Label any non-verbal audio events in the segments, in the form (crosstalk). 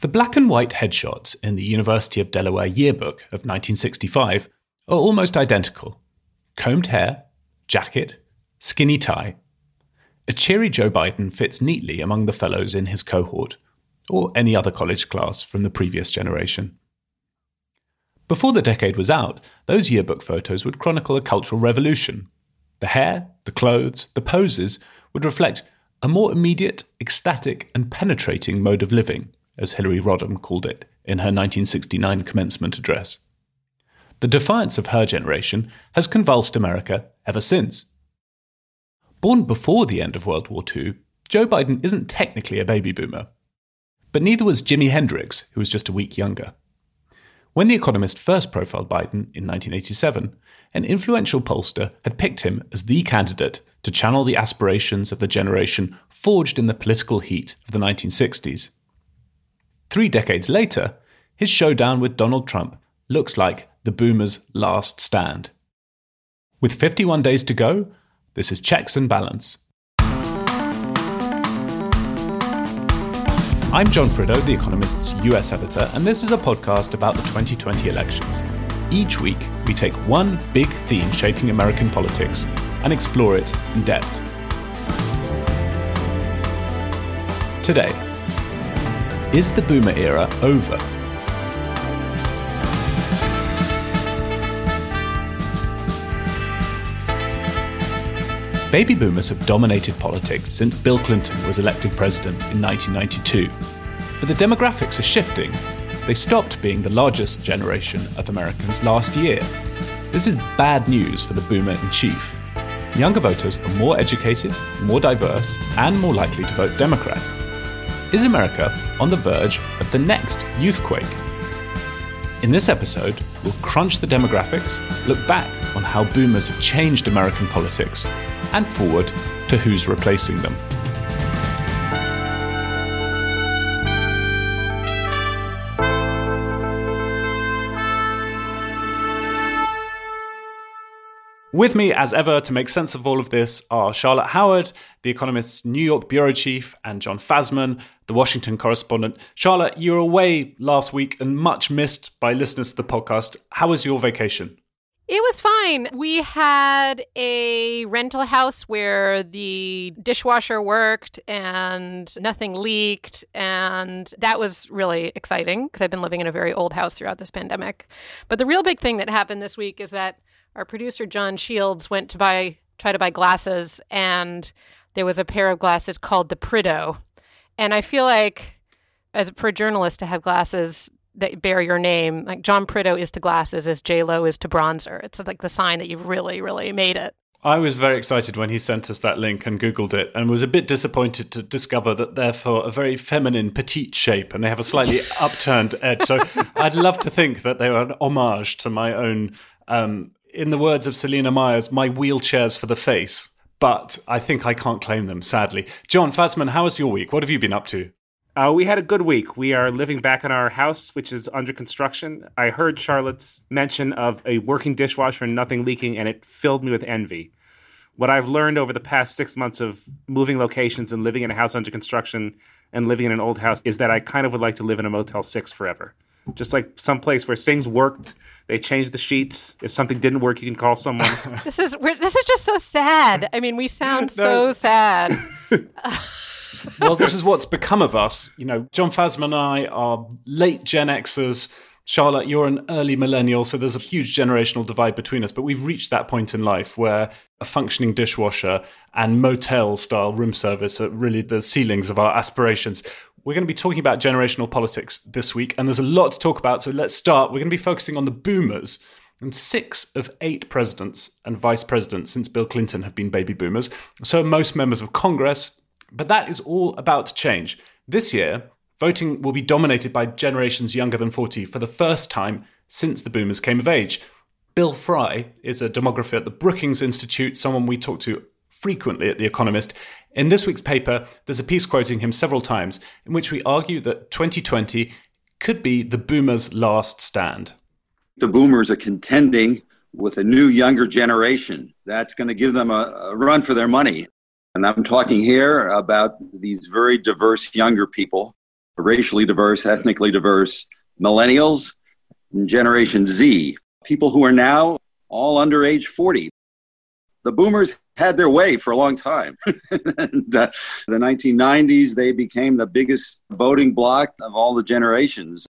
The black and white headshots in the University of Delaware yearbook of 1965 are almost identical combed hair, jacket, skinny tie. A cheery Joe Biden fits neatly among the fellows in his cohort, or any other college class from the previous generation. Before the decade was out, those yearbook photos would chronicle a cultural revolution. The hair, the clothes, the poses would reflect a more immediate, ecstatic, and penetrating mode of living, as Hillary Rodham called it in her 1969 commencement address. The defiance of her generation has convulsed America ever since. Born before the end of World War II, Joe Biden isn't technically a baby boomer. But neither was Jimi Hendrix, who was just a week younger. When The Economist first profiled Biden in 1987, an influential pollster had picked him as the candidate to channel the aspirations of the generation forged in the political heat of the 1960s. Three decades later, his showdown with Donald Trump looks like the boomers' last stand. With 51 days to go, this is Checks and Balance. I'm John Prideaux, The Economist's US editor, and this is a podcast about the 2020 elections. Each week, we take one big theme shaping American politics and explore it in depth. Today, is the boomer era over? Baby boomers have dominated politics since Bill Clinton was elected president in 1992. But the demographics are shifting. They stopped being the largest generation of Americans last year. This is bad news for the boomer in chief. Younger voters are more educated, more diverse, and more likely to vote Democrat. Is America on the verge of the next youthquake? In this episode, we'll crunch the demographics, look back on how boomers have changed American politics, and forward to who's replacing them. With me, as ever, to make sense of all of this are Charlotte Howard, The Economist's New York bureau chief, and Jon Fasman, the Washington correspondent. Charlotte, you were away last week and much missed by listeners to the podcast. How was your vacation? It was fine. We had a rental house where the dishwasher worked and nothing leaked. And that was really exciting because I've been living in a very old house throughout this pandemic. But the real big thing that happened this week is that our producer, John Shields, went to buy, try to buy glasses, and there was a pair of glasses called the Prideaux. And I feel like, as for a journalist to have glasses that bear your name. Like John Prideaux is to glasses as J Lo is to bronzer. It's like the sign that you've really, really made it. I was very excited when he sent us that link and Googled it and was a bit disappointed to discover that they're for a very feminine, petite shape and they have a slightly (laughs) upturned edge. So I'd love to think that they were an homage to my own, um, in the words of Selina Myers, my wheelchairs for the face. But I think I can't claim them, sadly. Jon Fasman, how was your week? What have you been up to? Uh, we had a good week. We are living back in our house, which is under construction. I heard Charlotte's mention of a working dishwasher and nothing leaking, and it filled me with envy. What I've learned over the past six months of moving locations and living in a house under construction and living in an old house is that I kind of would like to live in a Motel 6 forever. Just like some place where things worked, they changed the sheets. If something didn't work, you can call someone. (laughs) this is this is just so sad. I mean, we sound (laughs) no. so sad. (laughs) well, this is what's become of us. You know, Jon Fasman and I are late Gen Xers. Charlotte, you're an early millennial, so there's a huge generational divide between us. But we've reached that point in life where a functioning dishwasher and motel style room service are really the ceilings of our aspirations. We're going to be talking about generational politics this week, and there's a lot to talk about. So let's start. We're going to be focusing on the boomers. And six of eight presidents and vice presidents since Bill Clinton have been baby boomers. So most members of Congress, but that is all about to change. This year, voting will be dominated by generations younger than 40 for the first time since the boomers came of age. Bill Frey is a demographer at the Brookings Institute, someone we talk to frequently at The Economist. In this week's paper, there's a piece quoting him several times in which we argue that 2020 could be the boomers' last stand. The boomers are contending with a new younger generation that's going to give them a, a run for their money. And I'm talking here about these very diverse younger people racially diverse, ethnically diverse, millennials, and Generation Z, people who are now all under age 40. The boomers had their way for a long time. (laughs) and, uh, the 1990s, they became the biggest voting bloc of all the generations.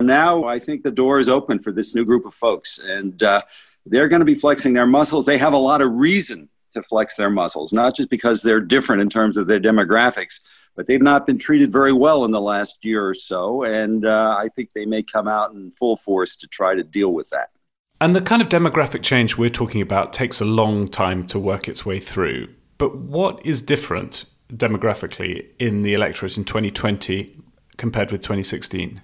Now, I think the door is open for this new group of folks, and uh, they're going to be flexing their muscles. They have a lot of reason to flex their muscles, not just because they're different in terms of their demographics, but they've not been treated very well in the last year or so. And uh, I think they may come out in full force to try to deal with that. And the kind of demographic change we're talking about takes a long time to work its way through. But what is different demographically in the electorate in 2020 compared with 2016?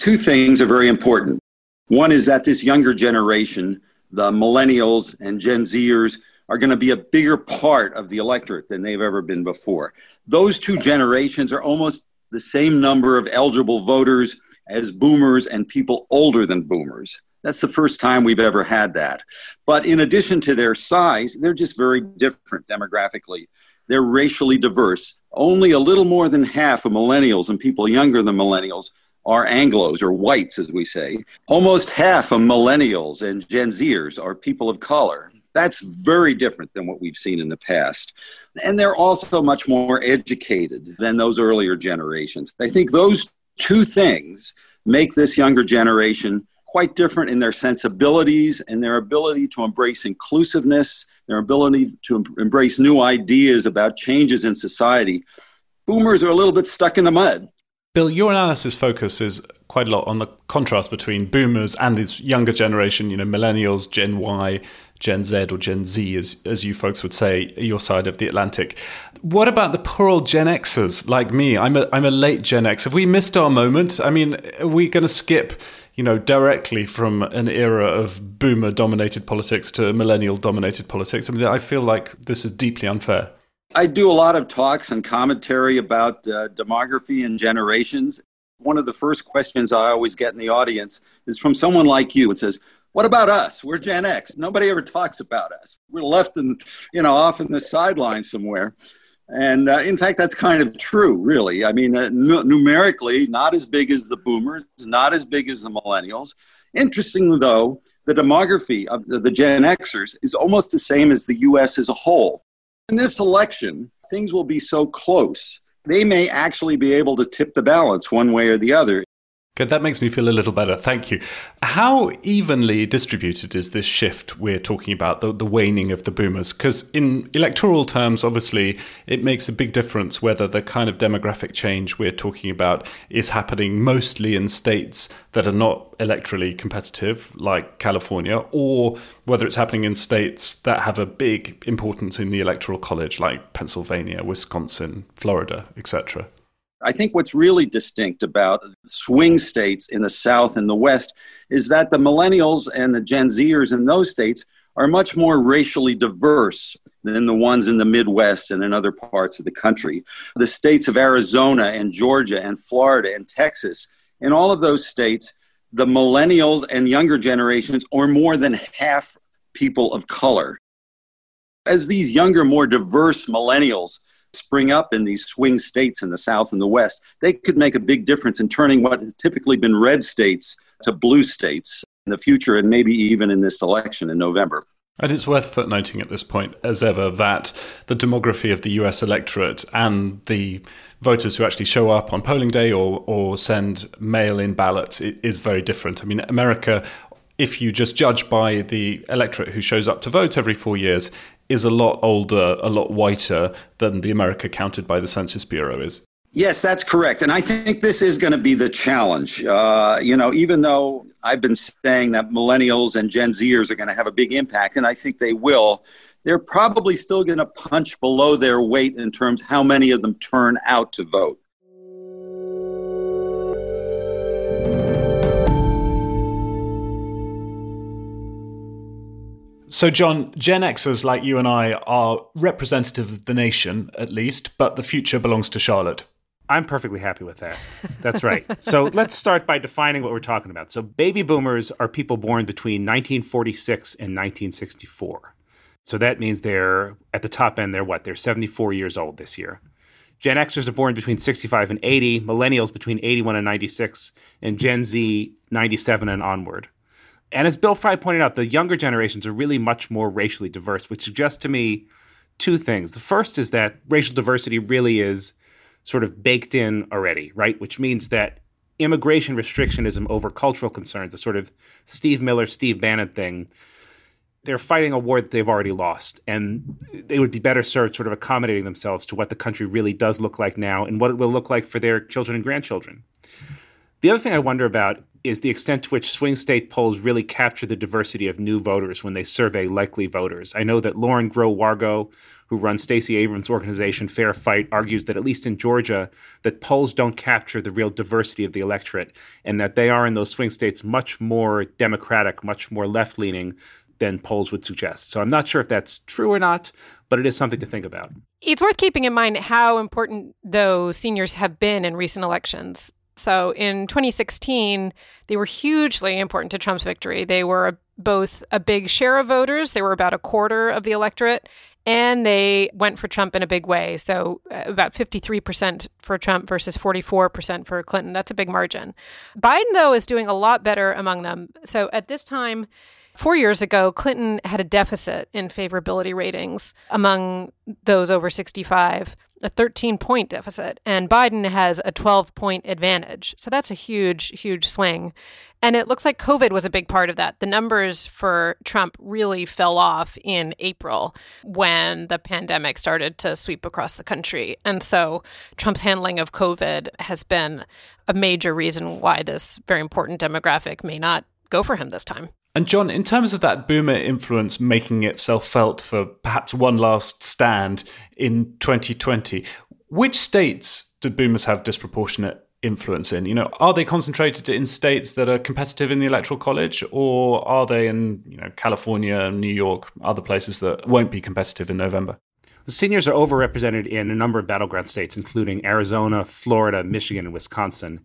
Two things are very important. One is that this younger generation, the millennials and Gen Zers, are going to be a bigger part of the electorate than they've ever been before. Those two generations are almost the same number of eligible voters as boomers and people older than boomers. That's the first time we've ever had that. But in addition to their size, they're just very different demographically. They're racially diverse. Only a little more than half of millennials and people younger than millennials are Anglos or whites, as we say. Almost half of millennials and Gen Zers are people of color. That's very different than what we've seen in the past. And they're also much more educated than those earlier generations. I think those two things make this younger generation quite different in their sensibilities and their ability to embrace inclusiveness, their ability to em- embrace new ideas about changes in society. Boomers are a little bit stuck in the mud. Bill, your analysis focuses quite a lot on the contrast between boomers and this younger generation, you know, millennials, Gen Y, Gen Z or Gen Z, as, as you folks would say, your side of the Atlantic. What about the poor old Gen Xers like me? I'm a, I'm a late Gen X. Have we missed our moment? I mean, are we going to skip, you know, directly from an era of boomer dominated politics to millennial dominated politics? I mean, I feel like this is deeply unfair. I do a lot of talks and commentary about uh, demography and generations. One of the first questions I always get in the audience is from someone like you. It says, what about us? We're Gen X. Nobody ever talks about us. We're left in, you know, off in the sideline somewhere. And uh, in fact, that's kind of true, really. I mean, uh, n- numerically, not as big as the boomers, not as big as the millennials. Interestingly, though, the demography of the, the Gen Xers is almost the same as the US as a whole. In this election, things will be so close, they may actually be able to tip the balance one way or the other. Good, that makes me feel a little better. Thank you. How evenly distributed is this shift we're talking about, the, the waning of the boomers? Because in electoral terms, obviously, it makes a big difference whether the kind of demographic change we're talking about is happening mostly in states that are not electorally competitive, like California, or whether it's happening in states that have a big importance in the electoral college, like Pennsylvania, Wisconsin, Florida, etc. I think what's really distinct about swing states in the South and the West is that the millennials and the Gen Zers in those states are much more racially diverse than the ones in the Midwest and in other parts of the country. The states of Arizona and Georgia and Florida and Texas, in all of those states, the millennials and younger generations are more than half people of color. As these younger, more diverse millennials spring up in these swing states in the South and the West, they could make a big difference in turning what has typically been red states to blue states in the future and maybe even in this election in November. And it's worth footnoting at this point, as ever, that the demography of the US electorate and the voters who actually show up on polling day or, or send mail in ballots is very different. I mean, America, if you just judge by the electorate who shows up to vote every four years, is a lot older, a lot whiter than the America counted by the Census Bureau is. Yes, that's correct. And I think this is going to be the challenge. Uh, you know, even though I've been saying that millennials and Gen Zers are going to have a big impact, and I think they will, they're probably still going to punch below their weight in terms how many of them turn out to vote. So, John, Gen Xers like you and I are representative of the nation, at least, but the future belongs to Charlotte. I'm perfectly happy with that. That's right. so (laughs) let's start by defining what we're talking about. So, baby boomers are people born between 1946 and 1964. So that means they're at the top end, they're what? They're 74 years old this year. Gen Xers are born between 65 and 80, millennials between 81 and 96, and Gen Z 97 and onward. And as Bill Frey pointed out, the younger generations are really much more racially diverse, which suggests to me two things. The first is that racial diversity really is sort of baked in already, right? Which means that immigration restrictionism over cultural concerns, the sort of Steve Miller, Steve Bannon thing, they're fighting a war that they've already lost. And they would be better served sort of accommodating themselves to what the country really does look like now and what it will look like for their children and grandchildren. The other thing I wonder about is the extent to which swing state polls really capture the diversity of new voters when they survey likely voters. I know that Lauren Groh-Wargo, who runs Stacey Abrams' organization Fair Fight, argues that at least in Georgia, that polls don't capture the real diversity of the electorate, and that they are in those swing states much more democratic, much more left leaning than polls would suggest. So I'm not sure if that's true or not, but it is something to think about. It's worth keeping in mind how important, though, seniors have been in recent elections. So in 2016, they were hugely important to Trump's victory. They were both a big share of voters, they were about a quarter of the electorate, and they went for Trump in a big way. So uh, about 53% for Trump versus 44% for Clinton. That's a big margin. Biden, though, is doing a lot better among them. So at this time, Four years ago, Clinton had a deficit in favorability ratings among those over 65, a 13 point deficit, and Biden has a 12 point advantage. So that's a huge, huge swing. And it looks like COVID was a big part of that. The numbers for Trump really fell off in April when the pandemic started to sweep across the country. And so Trump's handling of COVID has been a major reason why this very important demographic may not go for him this time. And John, in terms of that boomer influence making itself felt for perhaps one last stand in 2020, which states do boomers have disproportionate influence in? You know, are they concentrated in states that are competitive in the electoral college, or are they in you know California, New York, other places that won't be competitive in November? Seniors are overrepresented in a number of battleground states, including Arizona, Florida, Michigan, and Wisconsin.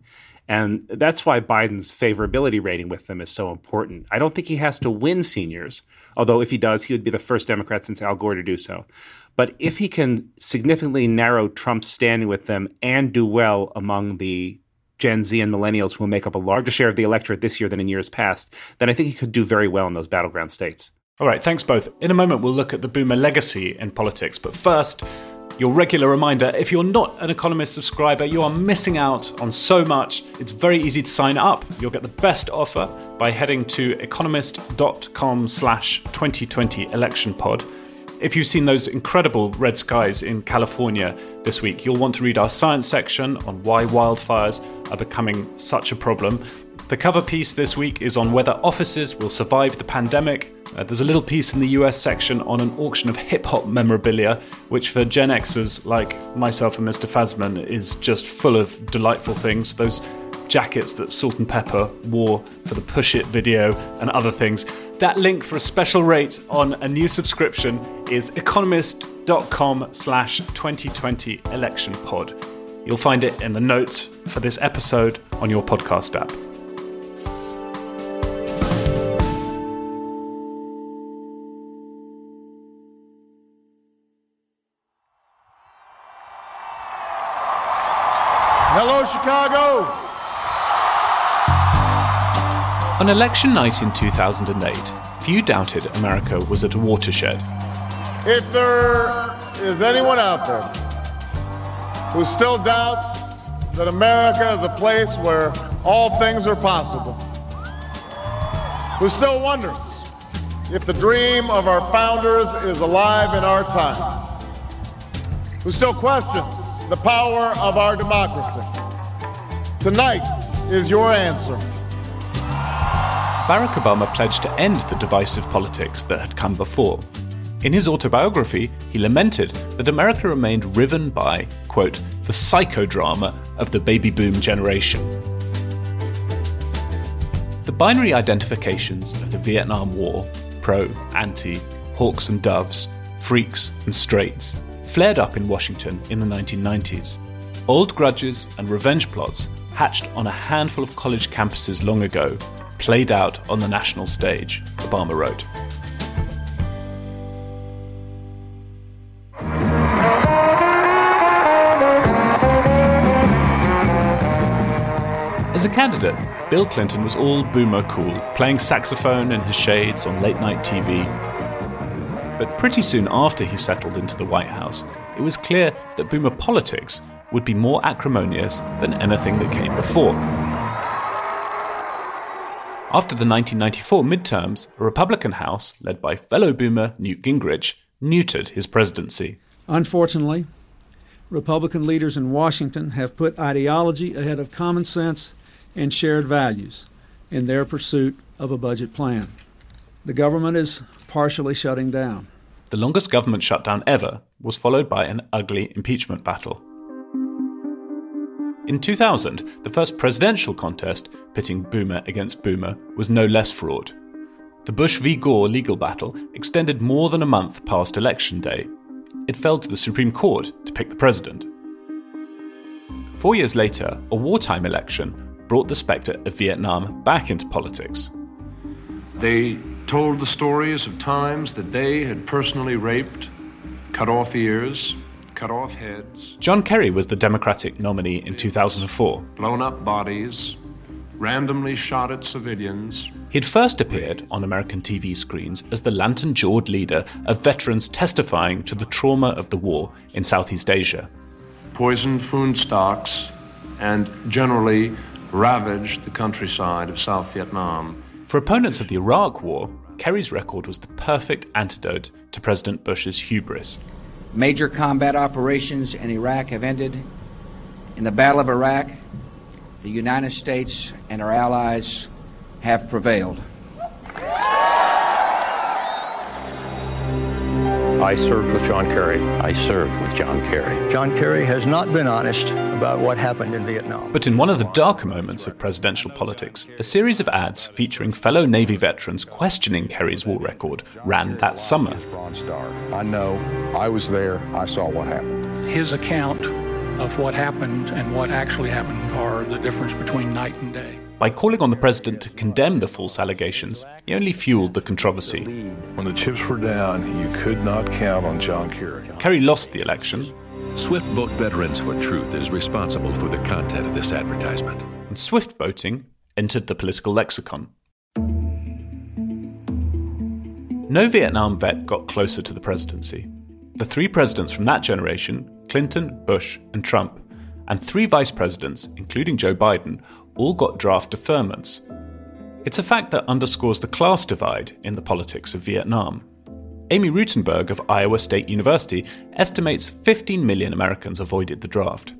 And that's why Biden's favorability rating with them is so important. I don't think he has to win seniors, although if he does, he would be the first Democrat since Al Gore to do so. But if he can significantly narrow Trump's standing with them and do well among the Gen Z and millennials who will make up a larger share of the electorate this year than in years past, then I think he could do very well in those battleground states. All right, thanks both. In a moment, we'll look at the boomer legacy in politics. But first, your regular reminder if you're not an Economist subscriber, you are missing out on so much. It's very easy to sign up. You'll get the best offer by heading to economist.com slash 2020 election pod. If you've seen those incredible red skies in California this week, you'll want to read our science section on why wildfires are becoming such a problem. The cover piece this week is on whether offices will survive the pandemic. Uh, there's a little piece in the US section on an auction of hip hop memorabilia, which for Gen Xers like myself and Mr. Fasman is just full of delightful things. Those jackets that Salt-N-Pepa wore for the Push It video and other things. That link for a special rate on a new subscription is economist.com slash 2020 election pod. You'll find it in the notes for this episode on your podcast app. On election night in 2008, few doubted America was at a watershed. If there is anyone out there who still doubts that America is a place where all things are possible, who still wonders if the dream of our founders is alive in our time, who still questions the power of our democracy, Tonight is your answer. Barack Obama pledged to end the divisive politics that had come before. In his autobiography, he lamented that America remained riven by, quote, the psychodrama of the baby boom generation. The binary identifications of the Vietnam War, pro, anti, hawks and doves, freaks and straights, flared up in Washington in the 1990s. Old grudges and revenge plots hatched on a handful of college campuses long ago, played out on the national stage, Obama wrote. As a candidate, Bill Clinton was all boomer cool, playing saxophone in his shades on late night TV. But pretty soon after he settled into the White House, it was clear that boomer politics would be more acrimonious than anything that came before. After the 1994 midterms, a Republican House, led by fellow boomer Newt Gingrich, neutered his presidency. Unfortunately, Republican leaders in Washington have put ideology ahead of common sense and shared values in their pursuit of a budget plan. The government is partially shutting down. The longest government shutdown ever was followed by an ugly impeachment battle. In 2000, the first presidential contest pitting Boomer against Boomer was no less fraught. The Bush v. Gore legal battle extended more than a month past Election Day. It fell to the Supreme Court to pick the president. Four years later, a wartime election brought the spectre of Vietnam back into politics. They told the stories of times that they had personally raped, cut off ears, cut off heads, John Kerry was the Democratic nominee in 2004. blown up bodies, randomly shot at civilians, He'd first appeared on American TV screens as the lantern jawed leader of veterans testifying to the trauma of the war in Southeast Asia. poisoned food stocks, and generally ravaged the countryside of South Vietnam. For opponents of the Iraq War, Kerry's record was the perfect antidote to President Bush's hubris. Major combat operations in Iraq have ended. In the Battle of Iraq, the United States and our allies have prevailed. I served with John Kerry. I served with John Kerry. John Kerry has not been honest about what happened in Vietnam. But in one of the darker moments of presidential politics, a series of ads featuring fellow Navy veterans questioning Kerry's war record ran that summer. Bronze Star. I know. I was there. I saw what happened. His account of what happened and what actually happened are the difference between night and day. By calling on the president to condemn the false allegations, he only fueled the controversy. When the chips were down, you could not count on John Kerry. Kerry lost the election, Swift Boat Veterans for Truth is responsible for the content of this advertisement. and swift boating entered the political lexicon. No Vietnam vet got closer to the presidency. The three presidents from that generation, Clinton, Bush, and Trump, and three vice presidents, including Joe Biden, all got draft deferments. It's a fact that underscores the class divide in the politics of Vietnam. Amy Rutenberg of Iowa State University estimates 15 million Americans avoided the draft.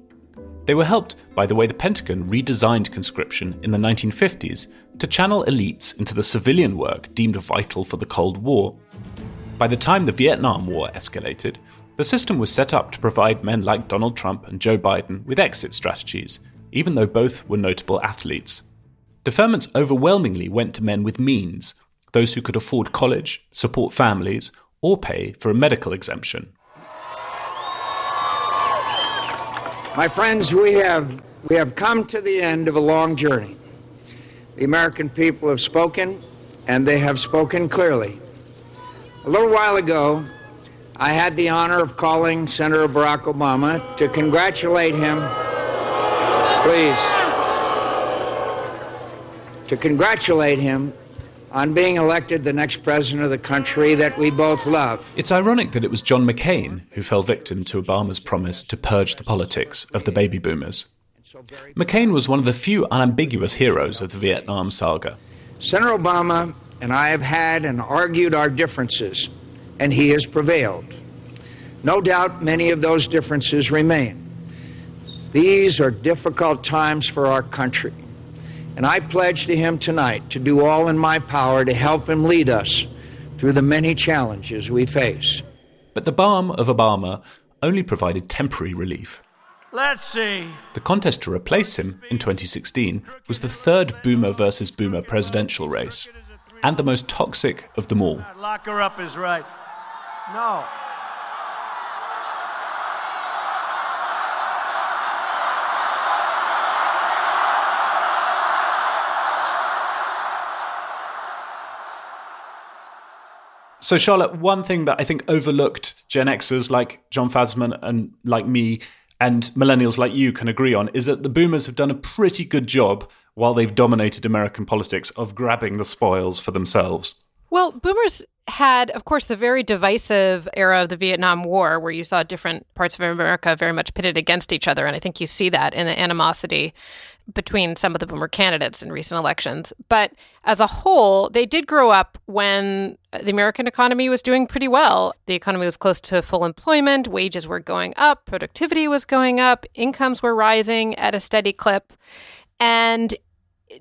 They were helped by the way the Pentagon redesigned conscription in the 1950s to channel elites into the civilian work deemed vital for the Cold War. By the time the Vietnam War escalated, the system was set up to provide men like Donald Trump and Joe Biden with exit strategies, even though both were notable athletes. Deferments overwhelmingly went to men with means, those who could afford college, support families, or pay for a medical exemption. My friends, we have, we have come to the end of a long journey. The American people have spoken, and they have spoken clearly. A little while ago, I had the honor of calling Senator Barack Obama to congratulate him. Please. To congratulate him on being elected the next president of the country that we both love. It's ironic that it was John McCain who fell victim to Obama's promise to purge the politics of the baby boomers. McCain was one of the few unambiguous heroes of the Vietnam saga. Senator Obama and I have had and argued our differences, and he has prevailed. No doubt many of those differences remain. These are difficult times for our country, and I pledge to him tonight to do all in my power to help him lead us through the many challenges we face. But the balm of Obama only provided temporary relief. Let's see. The contest to replace him in 2016 was the third Boomer versus Boomer presidential race, and the most toxic of them all. Lock her up is right. No. So, Charlotte, one thing that I think overlooked Gen Xers like Jon Fasman and like me and millennials like you can agree on is that the boomers have done a pretty good job while they've dominated American politics of grabbing the spoils for themselves? Well, boomers had, of course, the very divisive era of the Vietnam War, where you saw different parts of America very much pitted against each other. And I think you see that in the animosity between some of the boomer candidates in recent elections. But as a whole, they did grow up when the American economy was doing pretty well. The economy was close to full employment, wages were going up, productivity was going up, incomes were rising at a steady clip. And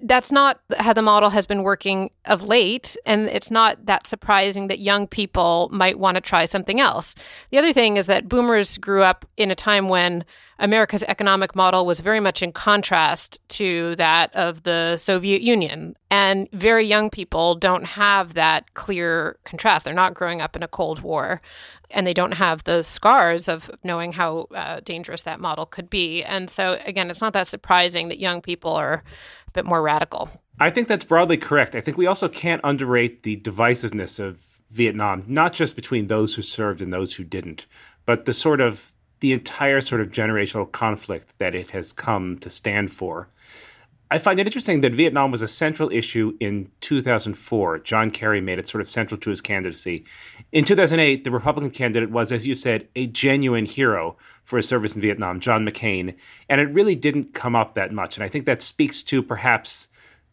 that's not how the model has been working of late. And it's not that surprising that young people might want to try something else. The other thing is that boomers grew up in a time when America's economic model was very much in contrast to that of the Soviet Union. And very young people don't have that clear contrast. They're not growing up in a Cold War and they don't have the scars of knowing how uh, dangerous that model could be. And so, again, it's not that surprising that young people are bit more radical. I think that's broadly correct. I think we also can't underrate the divisiveness of Vietnam, not just between those who served and those who didn't, but the sort of the entire sort of generational conflict that it has come to stand for. I find it interesting that Vietnam was a central issue in 2004. John Kerry made it sort of central to his candidacy. In 2008, the Republican candidate was, as you said, a genuine hero for his service in Vietnam, John McCain. And it really didn't come up that much. And I think that speaks to perhaps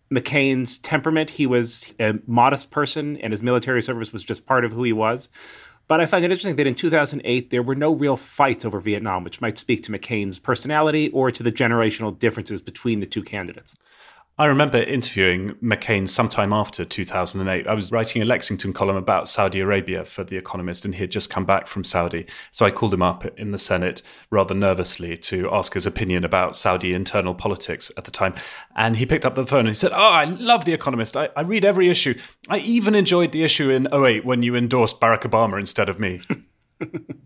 McCain's temperament. He was a modest person, and his military service was just part of who he was. But I find it interesting that in 2008, there were no real fights over Vietnam, which might speak to McCain's personality or to the generational differences between the two candidates. I remember interviewing McCain sometime after 2008. I was writing a Lexington column about Saudi Arabia for The Economist, and he had just come back from Saudi. So I called him up in the Senate rather nervously to ask his opinion about Saudi internal politics at the time. And he picked up the phone and he said, Oh, I love The Economist. I, I read every issue. I even enjoyed the issue in 08 when you endorsed Barack Obama instead of me. (laughs)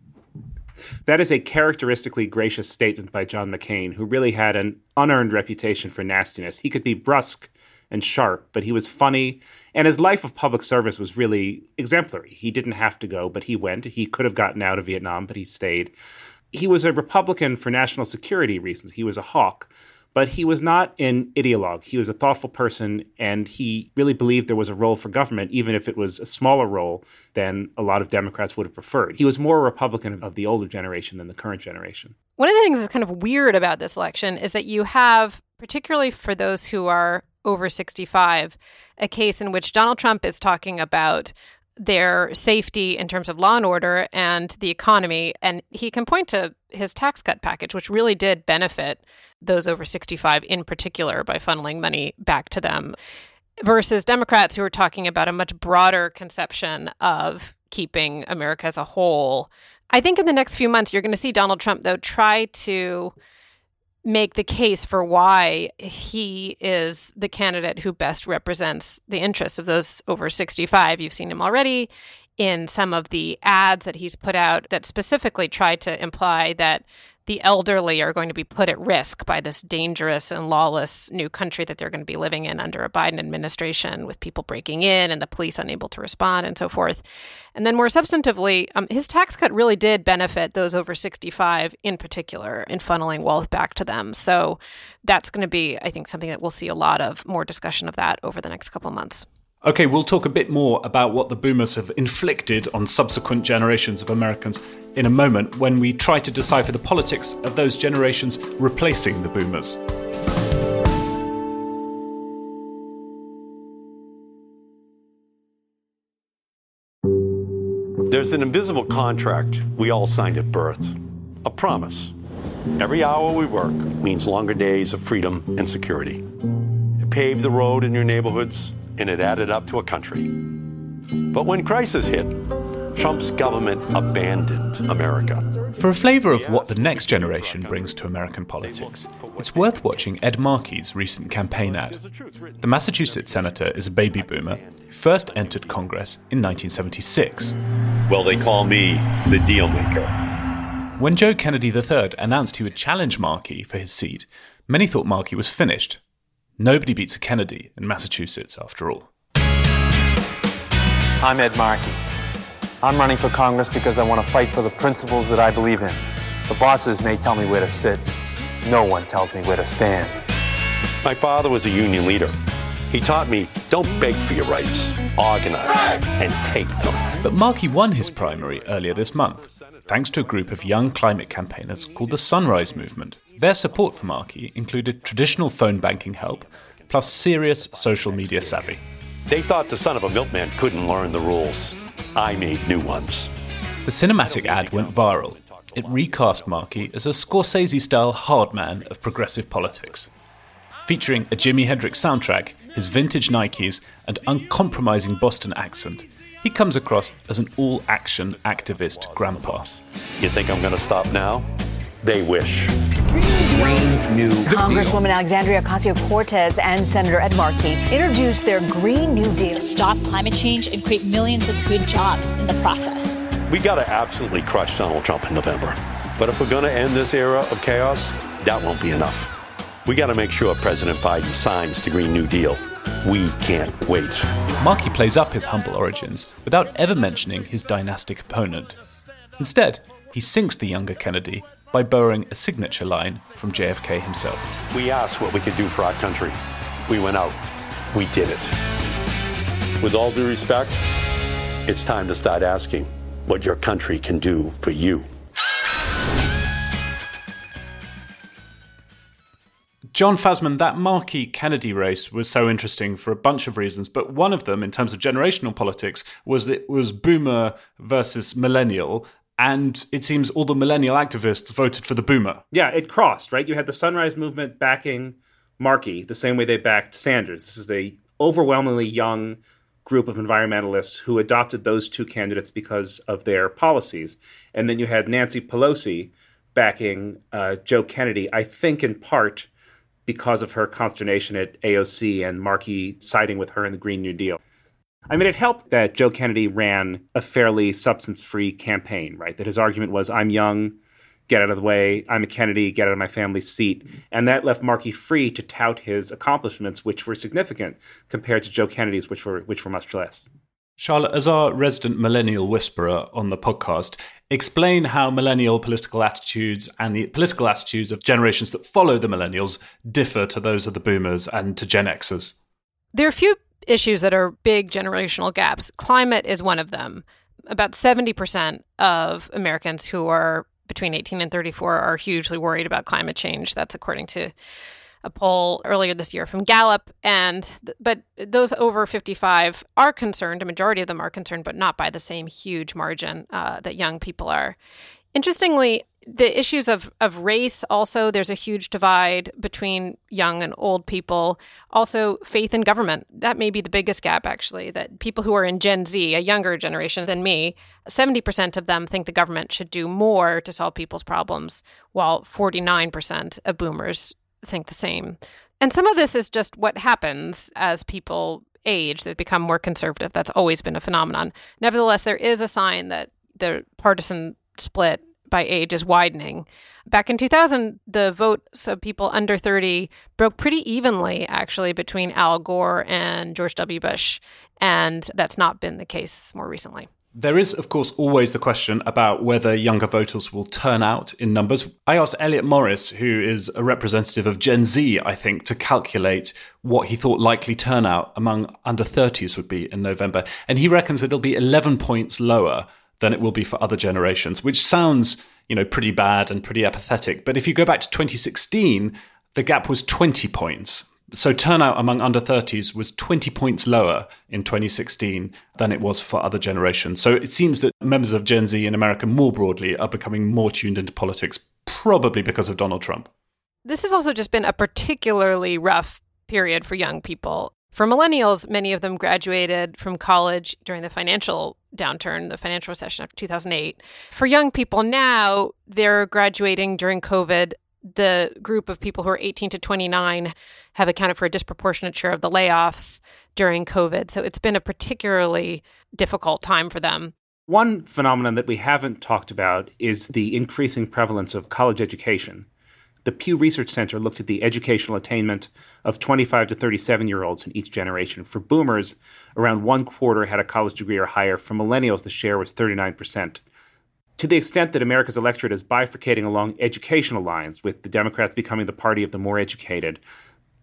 That is a characteristically gracious statement by John McCain, who really had an unearned reputation for nastiness. He could be brusque and sharp, but he was funny, and his life of public service was really exemplary. He didn't have to go, but he went. He could have gotten out of Vietnam, but he stayed. He was a Republican for national security reasons. He was a hawk, but he was not an ideologue. He was a thoughtful person, and he really believed there was a role for government, even if it was a smaller role than a lot of Democrats would have preferred. He was more a Republican of the older generation than the current generation. One of the things that's kind of weird about this election is that you have, particularly for those who are over 65, a case in which Donald Trump is talking about their safety in terms of law and order and the economy. And he can point to his tax cut package, which really did benefit those over 65 in particular by funneling money back to them, versus Democrats who are talking about a much broader conception of keeping America as a whole. I think in the next few months, you're going to see Donald Trump, though, try to make the case for why he is the candidate who best represents the interests of those over 65. You've seen him already in some of the ads that he's put out that specifically try to imply that the elderly are going to be put at risk by this dangerous and lawless new country that they're going to be living in under a Biden administration with people breaking in and the police unable to respond and so forth. And then more substantively, um, his tax cut really did benefit those over 65 in particular in funneling wealth back to them. So that's going to be, I think, something that we'll see a lot of more discussion of that over the next couple months. Okay, we'll talk a bit more about what the boomers have inflicted on subsequent generations of Americans in a moment when we try to decipher the politics of those generations replacing the boomers. There's an invisible contract we all signed at birth a promise. Every hour we work means longer days of freedom and security. It paved the road in your neighborhoods and it added up to a country. But when crisis hit, Trump's government abandoned America. For a flavour of what the next generation brings to American politics, it's worth watching Ed Markey's recent campaign ad. The Massachusetts senator is a baby boomer who first entered Congress in 1976. Well, they call me the deal maker. When Joe Kennedy III announced he would challenge Markey for his seat, many thought Markey was finished. Nobody beats a Kennedy in Massachusetts, after all. I'm Ed Markey. I'm running for Congress because I want to fight for the principles that I believe in. The bosses may tell me where to sit. No one tells me where to stand. My father was a union leader. He taught me don't beg for your rights, organize and take them. But Markey won his primary earlier this month, thanks to a group of young climate campaigners called the Sunrise Movement. Their support for Markey included traditional phone banking help, plus serious social media savvy. They thought the son of a milkman couldn't learn the rules. I made new ones. The cinematic ad went viral. It recast Markey as a Scorsese style hard man of progressive politics. Featuring a Jimi Hendrix soundtrack, his vintage Nikes, and uncompromising Boston accent, he comes across as an all action activist grandpa. You think I'm going to stop now? They wish. Green New Congresswoman Alexandria Ocasio Cortez and Senator Ed Markey introduced their Green New Deal to stop climate change and create millions of good jobs in the process. We got to absolutely crush Donald Trump in November. But if we're going to end this era of chaos, that won't be enough. We got to make sure President Biden signs the Green New Deal. We can't wait. Markey plays up his humble origins without ever mentioning his dynastic opponent. Instead, he sinks the younger Kennedy by borrowing a signature line from JFK himself. We asked what we could do for our country. We went out. We did it. With all due respect, it's time to start asking what your country can do for you. Jon Fasman, that Markey Kennedy race was so interesting for a bunch of reasons, but one of them, in terms of generational politics, was that it was boomer versus millennial, and it seems all the millennial activists voted for the boomer. Yeah, it crossed, right? You had the Sunrise Movement backing Markey the same way they backed Sanders. This is a overwhelmingly young group of environmentalists who adopted those two candidates because of their policies. And then you had Nancy Pelosi backing uh, Joe Kennedy, I think in part because of her consternation at AOC and Markey siding with her in the Green New Deal. I mean, it helped that Joe Kennedy ran a fairly substance free campaign, right? That his argument was, I'm young, get out of the way, I'm a Kennedy, get out of my family's seat. And that left Markey free to tout his accomplishments, which were significant compared to Joe Kennedy's, which were, which were much less. Charlotte, as our resident millennial whisperer on the podcast, explain how millennial political attitudes and the political attitudes of generations that follow the millennials differ to those of the boomers and to Gen Xers. There are a few issues that are big generational gaps. Climate is one of them. About 70% of Americans who are between 18 and 34 are hugely worried about climate change. That's according to a poll earlier this year from Gallup. And but those over 55 are concerned. A majority of them are concerned, but not by the same huge margin uh, that young people are. Interestingly, the issues of, of race also there's a huge divide between young and old people also faith in government that may be the biggest gap actually that people who are in gen z a younger generation than me 70% of them think the government should do more to solve people's problems while 49% of boomers think the same. And some of this is just what happens as people age, they become more conservative. That's always been a phenomenon. Nevertheless, there is a sign that the partisan split by age is widening. Back in 2000, the votes of people under 30 broke pretty evenly, actually, between Al Gore and George W. Bush. And that's not been the case more recently. There is, of course, always the question about whether younger voters will turn out in numbers. I asked Elliott Morris, who is a representative of Gen Z, I think, to calculate what he thought likely turnout among under 30s would be in November. And he reckons it'll be 11 points lower than it will be for other generations, which sounds, you know, pretty bad and pretty apathetic. But if you go back to 2016, the gap was 20 points. So turnout among under 30s was 20 points lower in 2016 than it was for other generations. So it seems that members of Gen Z in America more broadly are becoming more tuned into politics, probably because of Donald Trump. This has also just been a particularly rough period for young people. For millennials, many of them graduated from college during the financial downturn, the financial recession of 2008. For young people now, they're graduating during COVID the group of people who are 18 to 29 have accounted for a disproportionate share of the layoffs during COVID. So it's been a particularly difficult time for them. One phenomenon that we haven't talked about is the increasing prevalence of college education. The Pew Research Center looked at the educational attainment of 25 to 37 year olds in each generation. For boomers, around one quarter had a college degree or higher. For millennials, the share was 39% to the extent that America's electorate is bifurcating along educational lines, with the Democrats becoming the party of the more educated,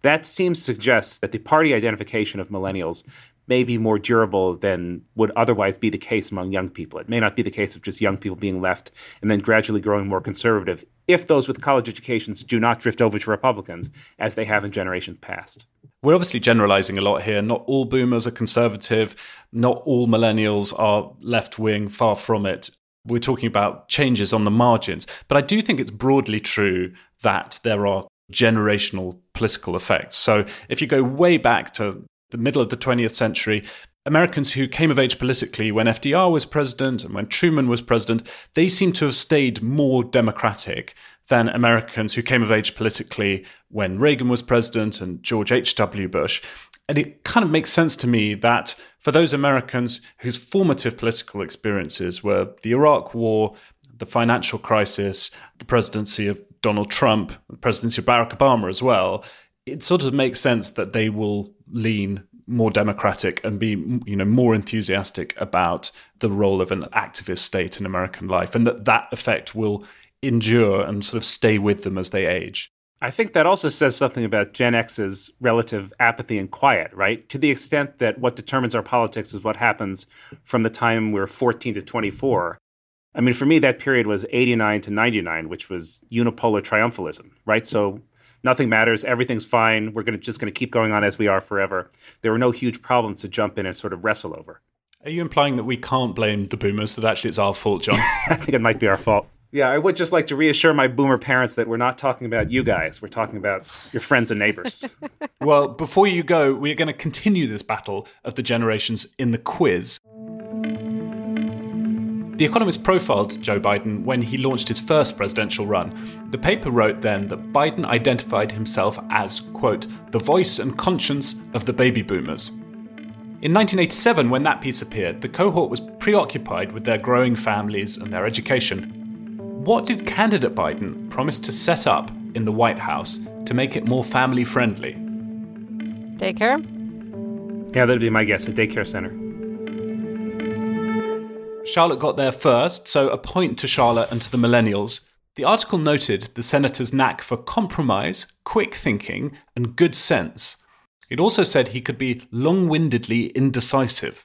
That seems to suggest that the party identification of millennials may be more durable than would otherwise be the case among young people. It may not be the case of just young people being left and then gradually growing more conservative if those with college educations do not drift over to Republicans as they have in generations past. We're obviously generalizing a lot here. Not all boomers are conservative, not all millennials are left wing, far from it. We're talking about changes on the margins. But I do think it's broadly true that there are generational political effects. So if you go way back to the middle of the 20th century, Americans who came of age politically when FDR was president and when Truman was president, they seem to have stayed more democratic than Americans who came of age politically when Reagan was president and George H.W. Bush. And it kind of makes sense to me that for those Americans whose formative political experiences were the Iraq War, the financial crisis, the presidency of Donald Trump, the presidency of Barack Obama as well, it sort of makes sense that they will lean more democratic and be you know more enthusiastic about the role of an activist state in American life and that that effect will endure and sort of stay with them as they age. I think that also says something about Gen X's relative apathy and quiet, right? To the extent that what determines our politics is what happens from the time we're 14 to 24. I mean, for me, that period was 89 to 99, which was unipolar triumphalism, right? So nothing matters, everything's fine. We're gonna just going to keep going on as we are forever. There were no huge problems to jump in and sort of wrestle over. Are you implying that we can't blame the boomers? That actually it's our fault, John? (laughs) I think it might be our fault. Yeah, I would just like to reassure my boomer parents that we're not talking about you guys. We're talking about your friends and neighbors. (laughs) well, before you go, we're going to continue this battle of the generations in the quiz. The Economist profiled Joe Biden when he launched his first presidential run. The paper wrote then that Biden identified himself as, quote, the voice and conscience of the baby boomers. In 1987, when that piece appeared, the cohort was preoccupied with their growing families and their education. What did candidate Biden promise to set up in the White House to make it more family friendly? Daycare? Yeah, that'd be my guess a daycare center. Charlotte got there first, so a point to Charlotte and to the millennials. The article noted the senator's knack for compromise, quick thinking, and good sense. It also said he could be long windedly indecisive.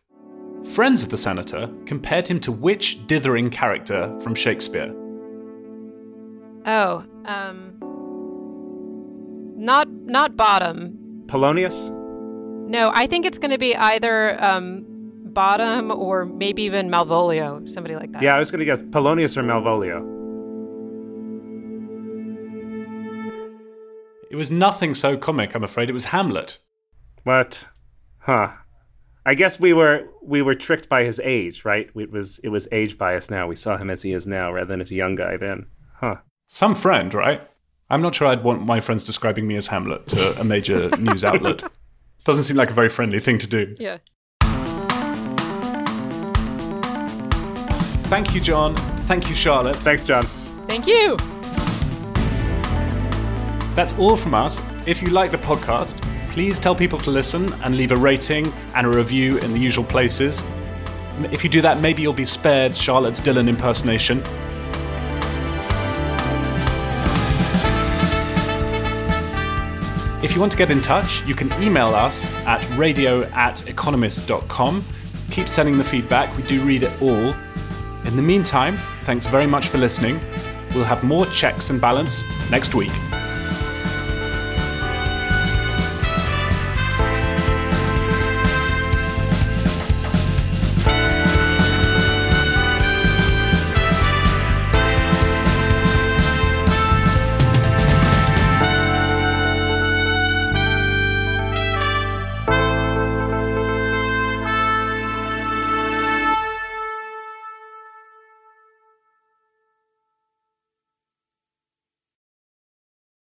Friends of the senator compared him to which dithering character from Shakespeare? Oh, um. Not not bottom. Polonius? No, I think it's going to be either um, Bottom or maybe even Malvolio, somebody like that. Yeah, I was going to guess Polonius or Malvolio. It was nothing so comic, I'm afraid. It was Hamlet. What? Huh. I guess we were we were tricked by his age, right? It was it was age bias now. We saw him as he is now rather than as a young guy then. Huh. Some friend, right? I'm not sure I'd want my friends describing me as Hamlet to a major (laughs) news outlet. Doesn't seem like a very friendly thing to do. Yeah. Thank you, John. Thank you, Charlotte. Thanks, John. Thank you. That's all from us. If you like the podcast, please tell people to listen and leave a rating and a review in the usual places. If you do that, maybe you'll be spared Charlotte's Dylan impersonation. If you want to get in touch, you can email us at radio at economist.com. Keep sending the feedback, we do read it all. In the meantime, thanks very much for listening. We'll have more checks and balance next week.